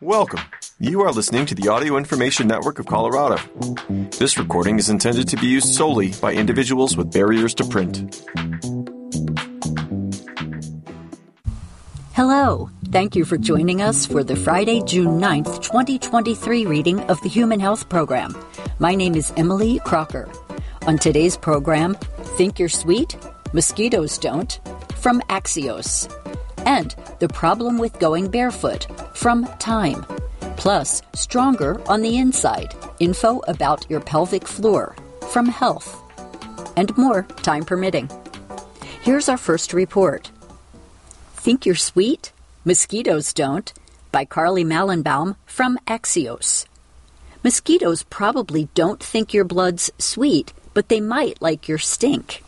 Welcome. You are listening to the Audio Information Network of Colorado. This recording is intended to be used solely by individuals with barriers to print. Hello. Thank you for joining us for the Friday, June 9th, 2023 reading of the Human Health Program. My name is Emily Crocker. On today's program, Think You're Sweet? Mosquitoes Don't, from Axios. And The Problem with Going Barefoot, from Time. Plus, Stronger on the Inside, info about your pelvic floor, from Health. And more, time permitting. Here's our first report. Think You're Sweet? Mosquitoes Don't, by Carly Mallenbaum from Axios. Mosquitoes probably don't think your blood's sweet, but they might like your stink.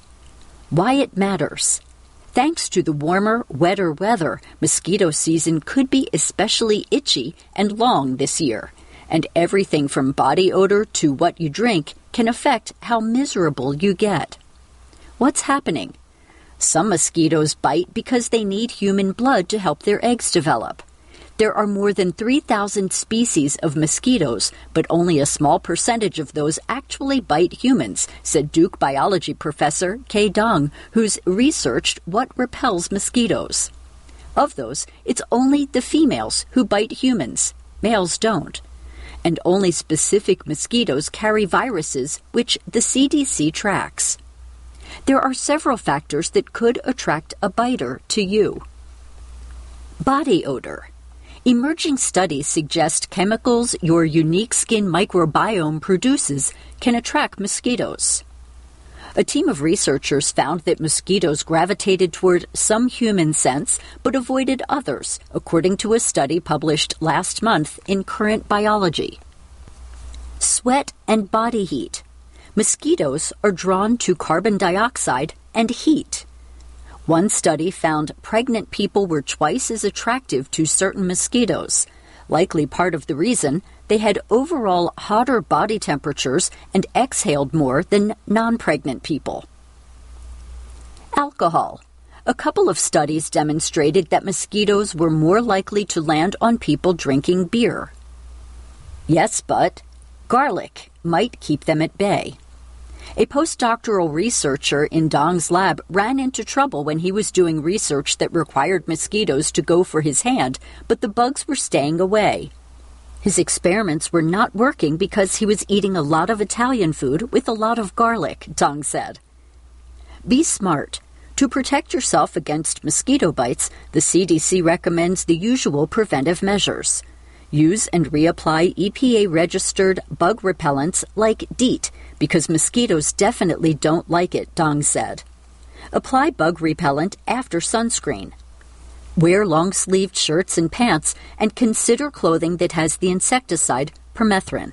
Why it matters. Thanks to the warmer, wetter weather, mosquito season could be especially itchy and long this year, and everything from body odor to what you drink can affect how miserable you get. What's happening? Some mosquitoes bite because they need human blood to help their eggs develop. There are more than 3,000 species of mosquitoes, but only a small percentage of those actually bite humans, said Duke biology professor Ke Dong, who's researched what repels mosquitoes. Of those, it's only the females who bite humans. Males don't. And only specific mosquitoes carry viruses, which the CDC tracks. There are several factors that could attract a biter to you. Body odor. Emerging studies suggest chemicals your unique skin microbiome produces can attract mosquitoes. A team of researchers found that mosquitoes gravitated toward some human scents but avoided others, according to a study published last month in Current Biology. Sweat and body heat. Mosquitoes are drawn to carbon dioxide and heat. One study found pregnant people were twice as attractive to certain mosquitoes, likely part of the reason they had overall hotter body temperatures and exhaled more than non pregnant people. Alcohol. A couple of studies demonstrated that mosquitoes were more likely to land on people drinking beer. Yes, but garlic might keep them at bay. A postdoctoral researcher in Dong's lab ran into trouble when he was doing research that required mosquitoes to go for his hand, but the bugs were staying away. His experiments were not working because he was eating a lot of Italian food with a lot of garlic, Dong said. Be smart. To protect yourself against mosquito bites, the CDC recommends the usual preventive measures. Use and reapply EPA registered bug repellents like DEET because mosquitoes definitely don't like it, Dong said. Apply bug repellent after sunscreen. Wear long sleeved shirts and pants and consider clothing that has the insecticide permethrin.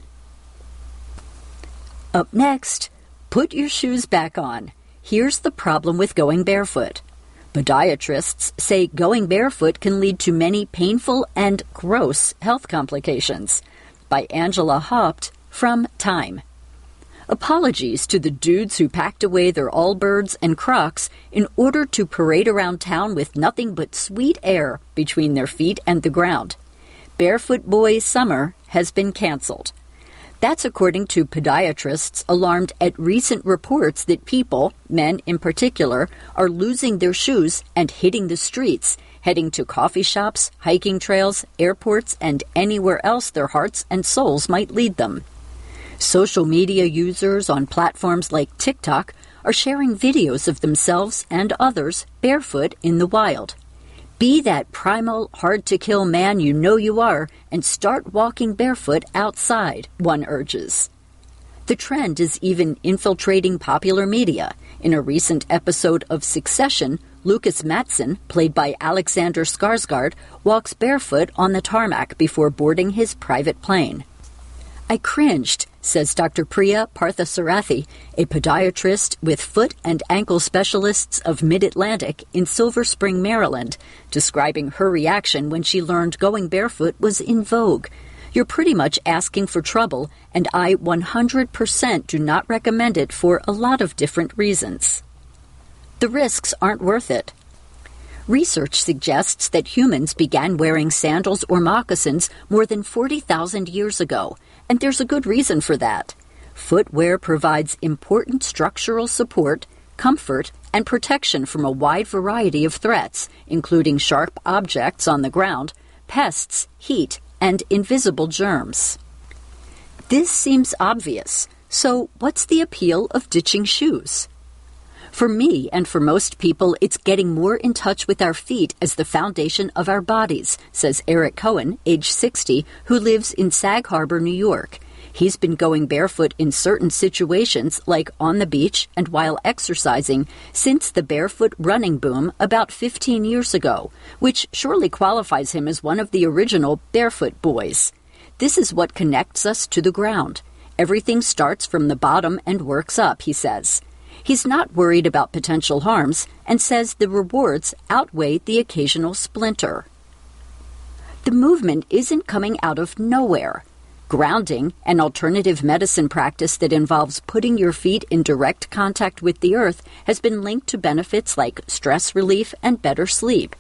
Up next, put your shoes back on. Here's the problem with going barefoot. Podiatrists say going barefoot can lead to many painful and gross health complications. By Angela Haupt from Time. Apologies to the dudes who packed away their Allbirds and Crocs in order to parade around town with nothing but sweet air between their feet and the ground. Barefoot Boys Summer has been canceled. That's according to podiatrists alarmed at recent reports that people, men in particular, are losing their shoes and hitting the streets, heading to coffee shops, hiking trails, airports, and anywhere else their hearts and souls might lead them. Social media users on platforms like TikTok are sharing videos of themselves and others barefoot in the wild. Be that primal, hard to kill man you know you are and start walking barefoot outside, one urges. The trend is even infiltrating popular media. In a recent episode of Succession, Lukas Matsson, played by Alexander Skarsgård, walks barefoot on the tarmac before boarding his private plane. I cringed says Dr. Priya Parthasarathy, a podiatrist with foot and ankle specialists of Mid Atlantic in Silver Spring, Maryland, describing her reaction when she learned going barefoot was in vogue. You're pretty much asking for trouble, and I 100% do not recommend it for a lot of different reasons. The risks aren't worth it. Research suggests that humans began wearing sandals or moccasins more than 40,000 years ago, and there's a good reason for that. Footwear provides important structural support, comfort, and protection from a wide variety of threats, including sharp objects on the ground, pests, heat, and invisible germs. This seems obvious, so what's the appeal of ditching shoes? For me and for most people, it's getting more in touch with our feet as the foundation of our bodies, says Eric Cohen, age 60, who lives in Sag Harbor, New York. He's been going barefoot in certain situations, like on the beach and while exercising, since the barefoot running boom about 15 years ago, which surely qualifies him as one of the original barefoot boys. This is what connects us to the ground. Everything starts from the bottom and works up, he says. He's not worried about potential harms and says the rewards outweigh the occasional splinter. The movement isn't coming out of nowhere. Grounding, an alternative medicine practice that involves putting your feet in direct contact with the earth, has been linked to benefits like stress relief and better sleep.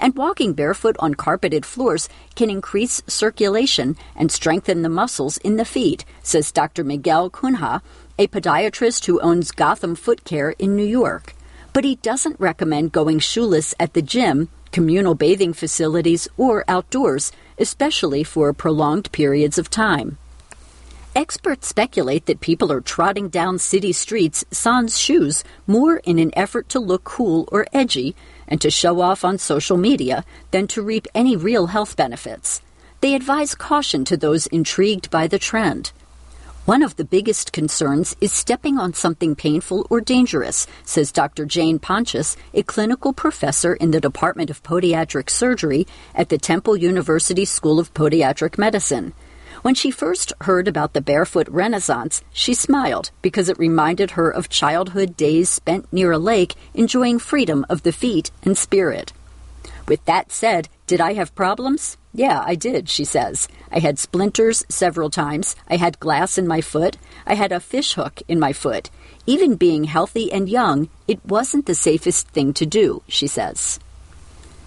And walking barefoot on carpeted floors can increase circulation and strengthen the muscles in the feet, says Dr. Miguel Cunha, a podiatrist who owns Gotham Foot Care in New York. But he doesn't recommend going shoeless at the gym, communal bathing facilities, or outdoors, especially for prolonged periods of time. Experts speculate that people are trotting down city streets sans shoes more in an effort to look cool or edgy and to show off on social media than to reap any real health benefits. They advise caution to those intrigued by the trend. One of the biggest concerns is stepping on something painful or dangerous, says Dr. Jane Pontious, a clinical professor in the Department of Podiatric Surgery at the Temple University School of Podiatric Medicine. When she first heard about the barefoot renaissance, she smiled because it reminded her of childhood days spent near a lake enjoying freedom of the feet and spirit. With that said, did I have problems? Yeah, I did, she says. I had splinters several times. I had glass in my foot. I had a fish hook in my foot. Even being healthy and young, it wasn't the safest thing to do, she says.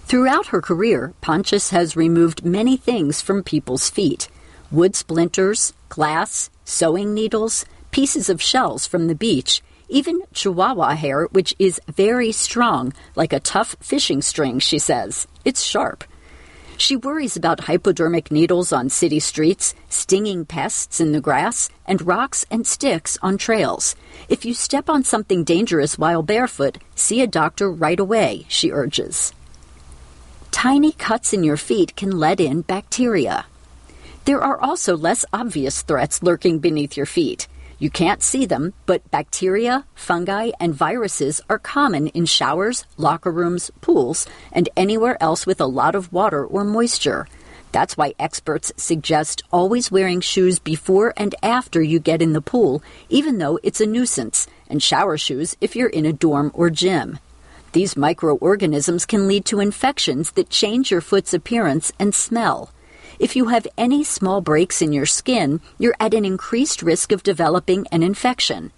Throughout her career, Pontious has removed many things from people's feet wood splinters, glass, sewing needles, pieces of shells from the beach, even chihuahua hair, which is very strong, like a tough fishing string, she says. It's sharp. She worries about hypodermic needles on city streets, stinging pests in the grass, and rocks and sticks on trails. If you step on something dangerous while barefoot, see a doctor right away, she urges. Tiny cuts in your feet can let in bacteria. There are also less obvious threats lurking beneath your feet. You can't see them, but bacteria, fungi, and viruses are common in showers, locker rooms, pools, and anywhere else with a lot of water or moisture. That's why experts suggest always wearing shoes before and after you get in the pool, even though it's a nuisance, and shower shoes if you're in a dorm or gym. These microorganisms can lead to infections that change your foot's appearance and smell. If you have any small breaks in your skin, you're at an increased risk of developing an infection.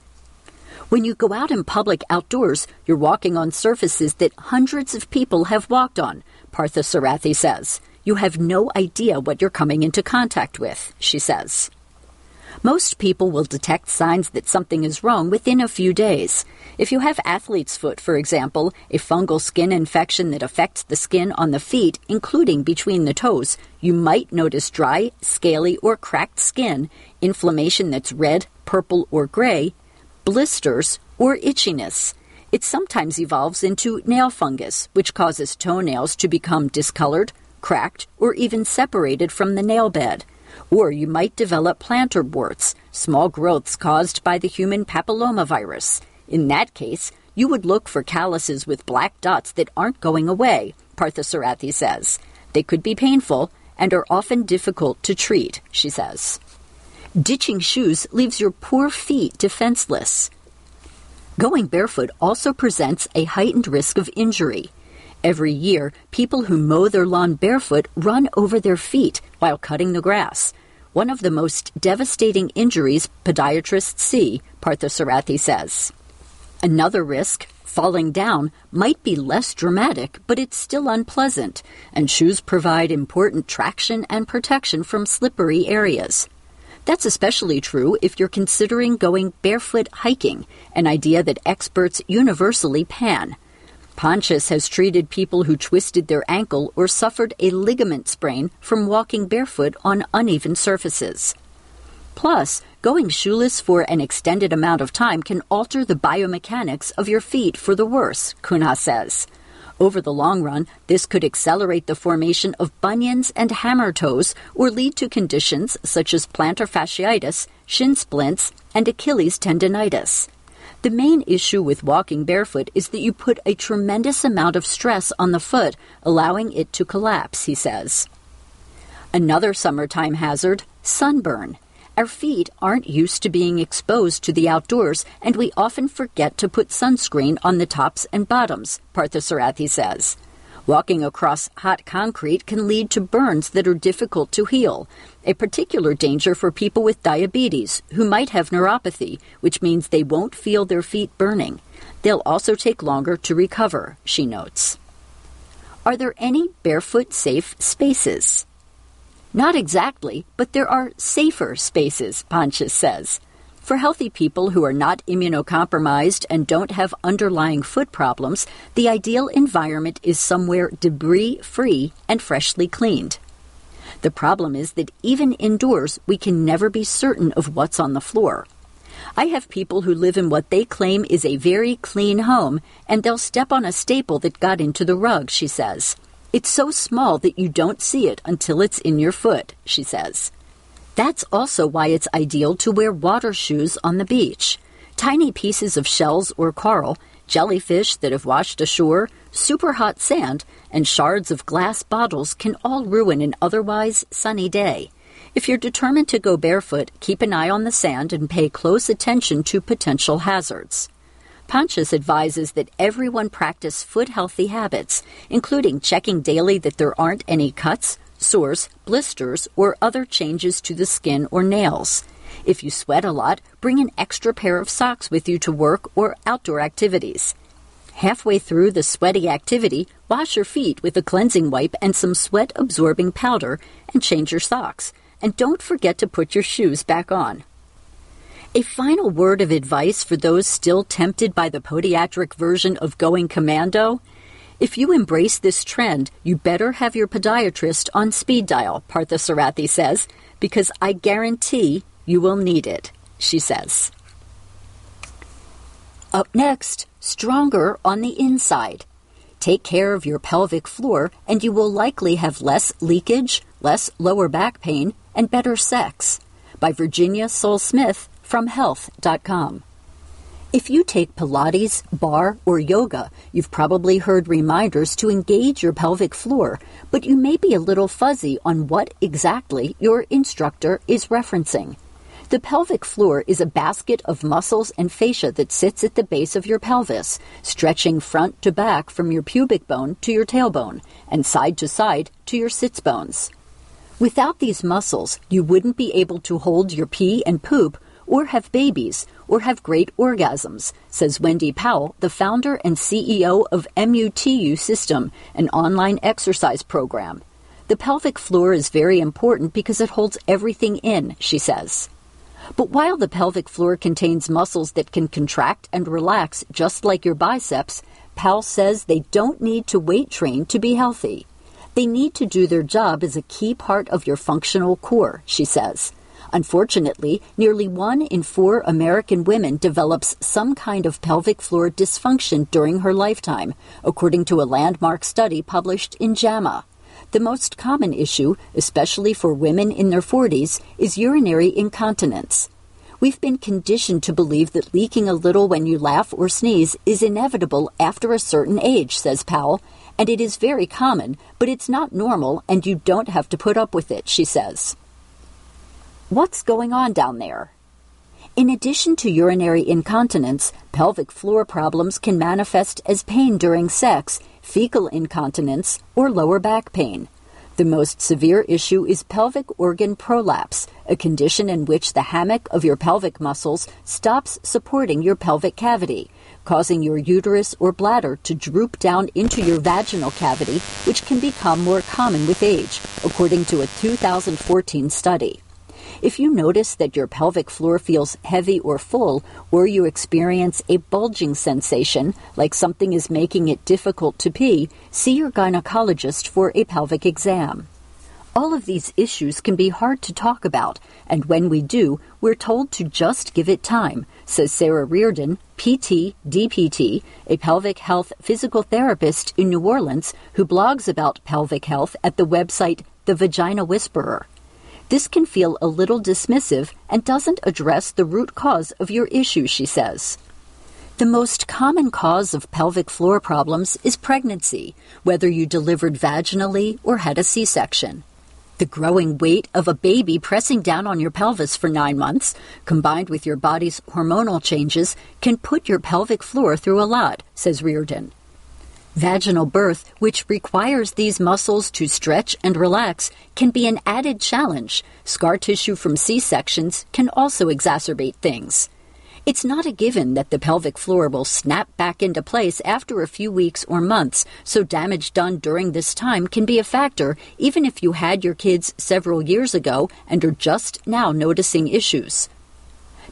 When you go out in public outdoors, you're walking on surfaces that hundreds of people have walked on, Parthasarathy says. You have no idea what you're coming into contact with, she says. Most people will detect signs that something is wrong within a few days. If you have athlete's foot, for example, a fungal skin infection that affects the skin on the feet, including between the toes, you might notice dry, scaly, or cracked skin, inflammation that's red, purple, or gray, blisters, or itchiness. It sometimes evolves into nail fungus, which causes toenails to become discolored, cracked, or even separated from the nail bed or you might develop plantar warts, small growths caused by the human papillomavirus. In that case, you would look for calluses with black dots that aren't going away, Parthasarathy says. They could be painful and are often difficult to treat, she says. Ditching shoes leaves your poor feet defenseless. Going barefoot also presents a heightened risk of injury. Every year, people who mow their lawn barefoot run over their feet while cutting the grass. One of the most devastating injuries podiatrists see, Parthasarathy says. Another risk Falling down might be less dramatic, but it's still unpleasant, and shoes provide important traction and protection from slippery areas. That's especially true if you're considering going barefoot hiking, an idea that experts universally pan. Pontious has treated people who twisted their ankle or suffered a ligament sprain from walking barefoot on uneven surfaces. Plus, going shoeless for an extended amount of time can alter the biomechanics of your feet for the worse, Cunha says. Over the long run, this could accelerate the formation of bunions and hammer toes or lead to conditions such as plantar fasciitis, shin splints, and Achilles tendonitis. The main issue with walking barefoot is that you put a tremendous amount of stress on the foot, allowing it to collapse, he says. Another summertime hazard sunburn. Our feet aren't used to being exposed to the outdoors, and we often forget to put sunscreen on the tops and bottoms, Parthasarathy says. Walking across hot concrete can lead to burns that are difficult to heal, a particular danger for people with diabetes who might have neuropathy, which means they won't feel their feet burning. They'll also take longer to recover, she notes. Are there any barefoot safe spaces? Not exactly, but there are safer spaces, Pontious says. For healthy people who are not immunocompromised and don't have underlying foot problems, the ideal environment is somewhere debris free and freshly cleaned. The problem is that even indoors, we can never be certain of what's on the floor. I have people who live in what they claim is a very clean home, and they'll step on a staple that got into the rug, she says. It's so small that you don't see it until it's in your foot, she says. That's also why it's ideal to wear water shoes on the beach. Tiny pieces of shells or coral, jellyfish that have washed ashore, super hot sand, and shards of glass bottles can all ruin an otherwise sunny day. If you're determined to go barefoot, keep an eye on the sand and pay close attention to potential hazards. Pontious advises that everyone practice foot healthy habits, including checking daily that there aren't any cuts, sores, blisters, or other changes to the skin or nails. If you sweat a lot, bring an extra pair of socks with you to work or outdoor activities. Halfway through the sweaty activity, wash your feet with a cleansing wipe and some sweat absorbing powder and change your socks. And don't forget to put your shoes back on. A final word of advice for those still tempted by the podiatric version of going commando? If you embrace this trend, you better have your podiatrist on speed dial, Parthasarathy says, because I guarantee you will need it, she says. Up next, stronger on the inside. Take care of your pelvic floor, and you will likely have less leakage, less lower back pain, and better sex. By Virginia Sole-Smith, from health.com. If you take Pilates, barre, or yoga, you've probably heard reminders to engage your pelvic floor, but you may be a little fuzzy on what exactly your instructor is referencing. The pelvic floor is a basket of muscles and fascia that sits at the base of your pelvis, stretching front to back from your pubic bone to your tailbone, and side to side to your sits bones. Without these muscles, you wouldn't be able to hold your pee and poop or have babies, or have great orgasms, says Wendy Powell, the founder and CEO of MUTU System, an online exercise program. The pelvic floor is very important because it holds everything in, she says. But while the pelvic floor contains muscles that can contract and relax just like your biceps, Powell says they don't need to weight train to be healthy. They need to do their job as a key part of your functional core, she says. Unfortunately, nearly one in four American women develops some kind of pelvic floor dysfunction during her lifetime, according to a landmark study published in JAMA. The most common issue, especially for women in their 40s, is urinary incontinence. We've been conditioned to believe that leaking a little when you laugh or sneeze is inevitable after a certain age, says Powell, and it is very common, but it's not normal and you don't have to put up with it, she says. What's going on down there? In addition to urinary incontinence, pelvic floor problems can manifest as pain during sex, fecal incontinence, or lower back pain. The most severe issue is pelvic organ prolapse, a condition in which the hammock of your pelvic muscles stops supporting your pelvic cavity, causing your uterus or bladder to droop down into your vaginal cavity, which can become more common with age, according to a 2014 study. If you notice that your pelvic floor feels heavy or full, or you experience a bulging sensation, like something is making it difficult to pee, see your gynecologist for a pelvic exam. All of these issues can be hard to talk about, and when we do, we're told to just give it time, says Sarah Reardon, PT, DPT, a pelvic health physical therapist in New Orleans who blogs about pelvic health at the website The Vagina Whisperer. This can feel a little dismissive and doesn't address the root cause of your issue, she says. The most common cause of pelvic floor problems is pregnancy, whether you delivered vaginally or had a C section. The growing weight of a baby pressing down on your pelvis for nine months, combined with your body's hormonal changes, can put your pelvic floor through a lot, says Reardon. Vaginal birth, which requires these muscles to stretch and relax, can be an added challenge. Scar tissue from C sections can also exacerbate things. It's not a given that the pelvic floor will snap back into place after a few weeks or months, so damage done during this time can be a factor even if you had your kids several years ago and are just now noticing issues.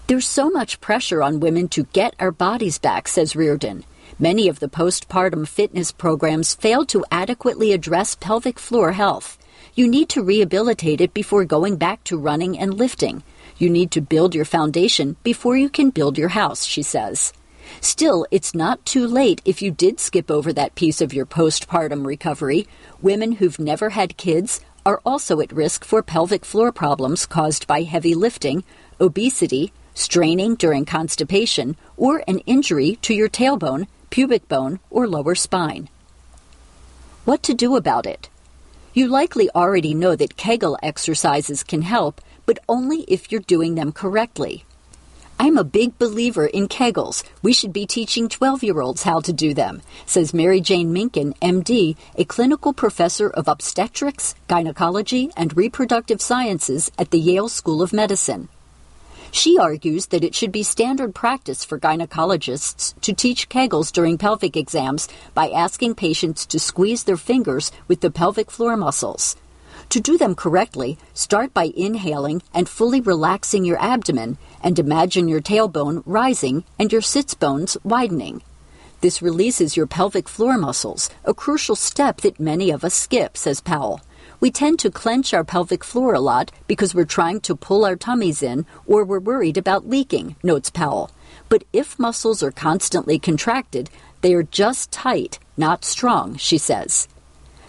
There's so much pressure on women to get our bodies back, says Reardon. Many of the postpartum fitness programs fail to adequately address pelvic floor health. You need to rehabilitate it before going back to running and lifting. You need to build your foundation before you can build your house, she says. Still, it's not too late if you did skip over that piece of your postpartum recovery. Women who've never had kids are also at risk for pelvic floor problems caused by heavy lifting, obesity, straining during constipation, or an injury to your tailbone pubic bone, or lower spine. What to do about it? You likely already know that Kegel exercises can help, but only if you're doing them correctly. I'm a big believer in Kegels. We should be teaching 12 year olds how to do them, says Mary Jane Minkin, MD, a clinical professor of obstetrics, gynecology, and reproductive sciences at the Yale School of Medicine. She argues that it should be standard practice for gynecologists to teach Kegels during pelvic exams by asking patients to squeeze their fingers with the pelvic floor muscles. To do them correctly, start by inhaling and fully relaxing your abdomen and imagine your tailbone rising and your sits bones widening. This releases your pelvic floor muscles, a crucial step that many of us skip, says Powell. We tend to clench our pelvic floor a lot because we're trying to pull our tummies in or we're worried about leaking, notes Powell. But if muscles are constantly contracted, they are just tight, not strong, she says.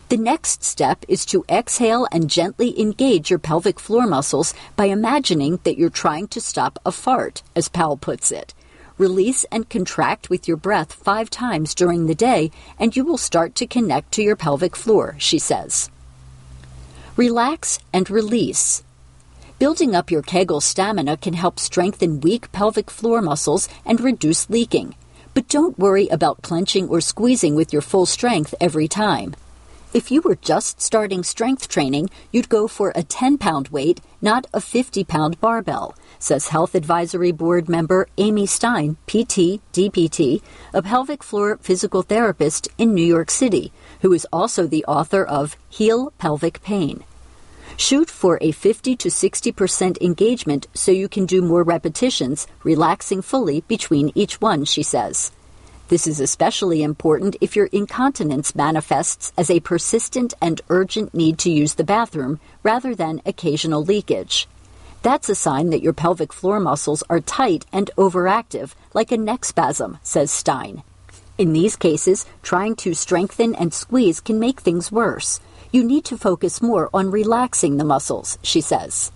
The next step is to exhale and gently engage your pelvic floor muscles by imagining that you're trying to stop a fart, as Powell puts it. Release and contract with your breath five times during the day, and you will start to connect to your pelvic floor, she says. Relax and release. Building up your Kegel stamina can help strengthen weak pelvic floor muscles and reduce leaking. But don't worry about clenching or squeezing with your full strength every time. If you were just starting strength training, you'd go for a 10 pound weight, not a 50 pound barbell, says Health Advisory Board member Amy Stein, PT, DPT, a pelvic floor physical therapist in New York City, who is also the author of Heal Pelvic Pain. Shoot for a 50 to 60% engagement so you can do more repetitions, relaxing fully between each one, she says. This is especially important if your incontinence manifests as a persistent and urgent need to use the bathroom rather than occasional leakage. That's a sign that your pelvic floor muscles are tight and overactive, like a neck spasm, says Stein. In these cases, trying to strengthen and squeeze can make things worse you need to focus more on relaxing the muscles, she says.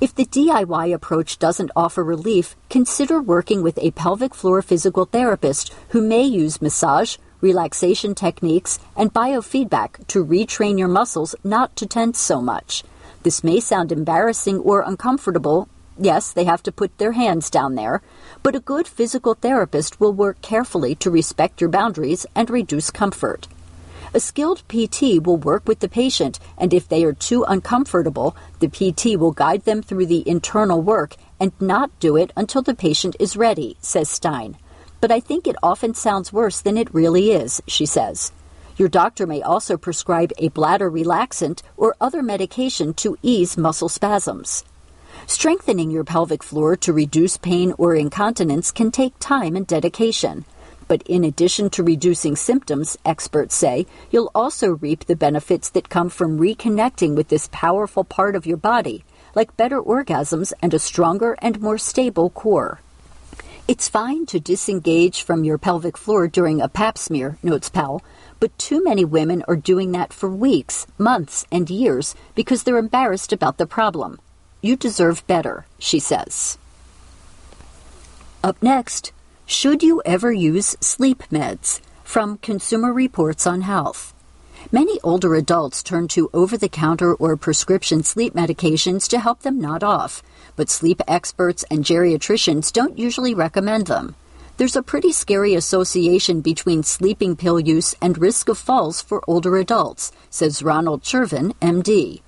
If the DIY approach doesn't offer relief, consider working with a pelvic floor physical therapist who may use massage, relaxation techniques, and biofeedback to retrain your muscles not to tense so much. This may sound embarrassing or uncomfortable. Yes, they have to put their hands down there, but a good physical therapist will work carefully to respect your boundaries and reduce comfort. A skilled PT will work with the patient, and if they are too uncomfortable, the PT will guide them through the internal work and not do it until the patient is ready, says Stein. but I think it often sounds worse than it really is, she says. Your doctor may also prescribe a bladder relaxant or other medication to ease muscle spasms. Strengthening your pelvic floor to reduce pain or incontinence can take time and dedication. But in addition to reducing symptoms, experts say, you'll also reap the benefits that come from reconnecting with this powerful part of your body, like better orgasms and a stronger and more stable core. It's fine to disengage from your pelvic floor during a pap smear, notes Powell, but too many women are doing that for weeks, months, and years because they're embarrassed about the problem. You deserve better, she says. Up next, should you ever use sleep meds? From Consumer Reports on Health. Many older adults turn to over the counter or prescription sleep medications to help them nod off, but sleep experts and geriatricians don't usually recommend them. There's a pretty scary association between sleeping pill use and risk of falls for older adults, says Ronald Chervin, MD.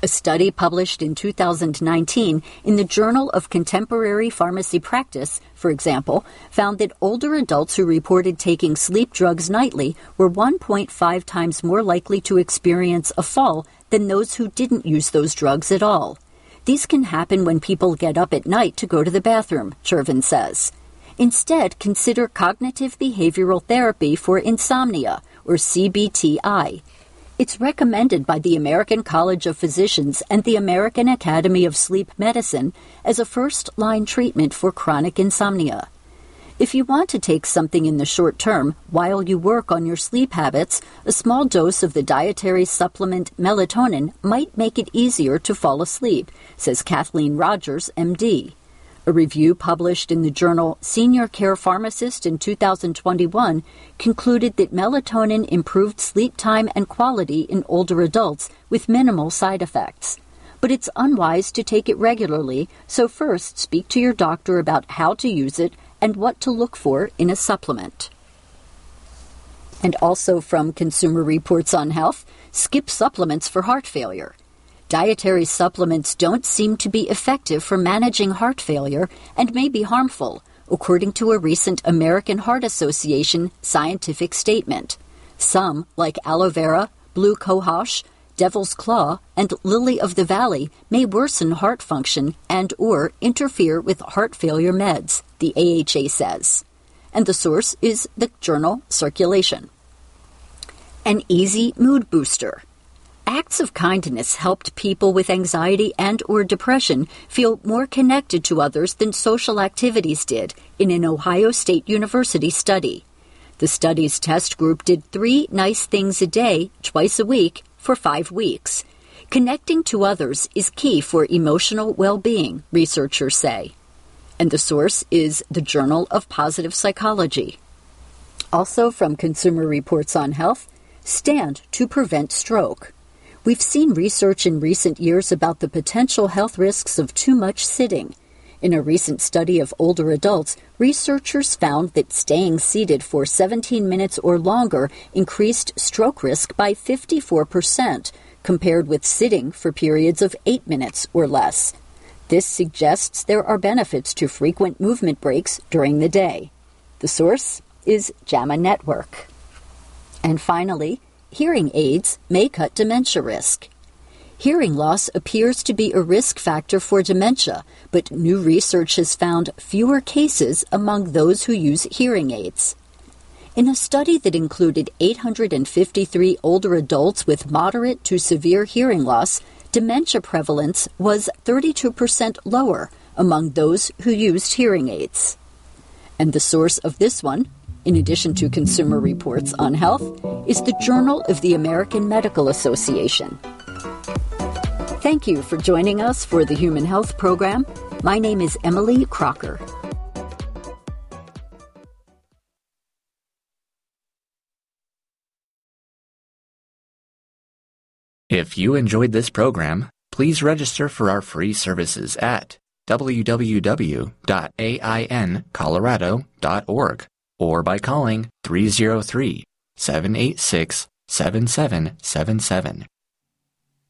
A study published in 2019 in the Journal of Contemporary Pharmacy Practice, for example, found that older adults who reported taking sleep drugs nightly were 1.5 times more likely to experience a fall than those who didn't use those drugs at all. These can happen when people get up at night to go to the bathroom, Chervin says. Instead, consider cognitive behavioral therapy for insomnia, or CBTI. It's recommended by the American College of Physicians and the American Academy of Sleep Medicine as a first line treatment for chronic insomnia. If you want to take something in the short term while you work on your sleep habits, a small dose of the dietary supplement melatonin might make it easier to fall asleep, says Kathleen Rogers, MD. A review published in the journal Senior Care Pharmacist in 2021 concluded that melatonin improved sleep time and quality in older adults with minimal side effects. But it's unwise to take it regularly, so first speak to your doctor about how to use it and what to look for in a supplement. And also from Consumer Reports on Health, skip supplements for heart failure dietary supplements don't seem to be effective for managing heart failure and may be harmful, according to a recent American Heart Association scientific statement. Some, like aloe vera, blue cohosh, devil's claw, and lily of the valley, may worsen heart function and or interfere with heart failure meds, the AHA says. And the source is the journal Circulation. An easy mood booster. Acts of kindness helped people with anxiety and or depression feel more connected to others than social activities did in an Ohio State University study. The study's test group did 3 nice things a day, twice a week, for 5 weeks. Connecting to others is key for emotional well-being, researchers say. And the source is the Journal of Positive Psychology. Also from Consumer Reports on Health, Stand to Prevent Stroke. We've seen research in recent years about the potential health risks of too much sitting. In a recent study of older adults, researchers found that staying seated for 17 minutes or longer increased stroke risk by 54%, compared with sitting for periods of 8 minutes or less. This suggests there are benefits to frequent movement breaks during the day. The source is JAMA Network. And finally, hearing aids may cut dementia risk. Hearing loss appears to be a risk factor for dementia, but new research has found fewer cases among those who use hearing aids. In a study that included 853 older adults with moderate to severe hearing loss, dementia prevalence was 32% lower among those who used hearing aids. And the source of this one in addition to Consumer Reports on Health, is the Journal of the American Medical Association. Thank you for joining us for the Human Health Program. My name is Emily Crocker. If you enjoyed this program, please register for our free services at www.aincolorado.org or by calling 303 786 7777.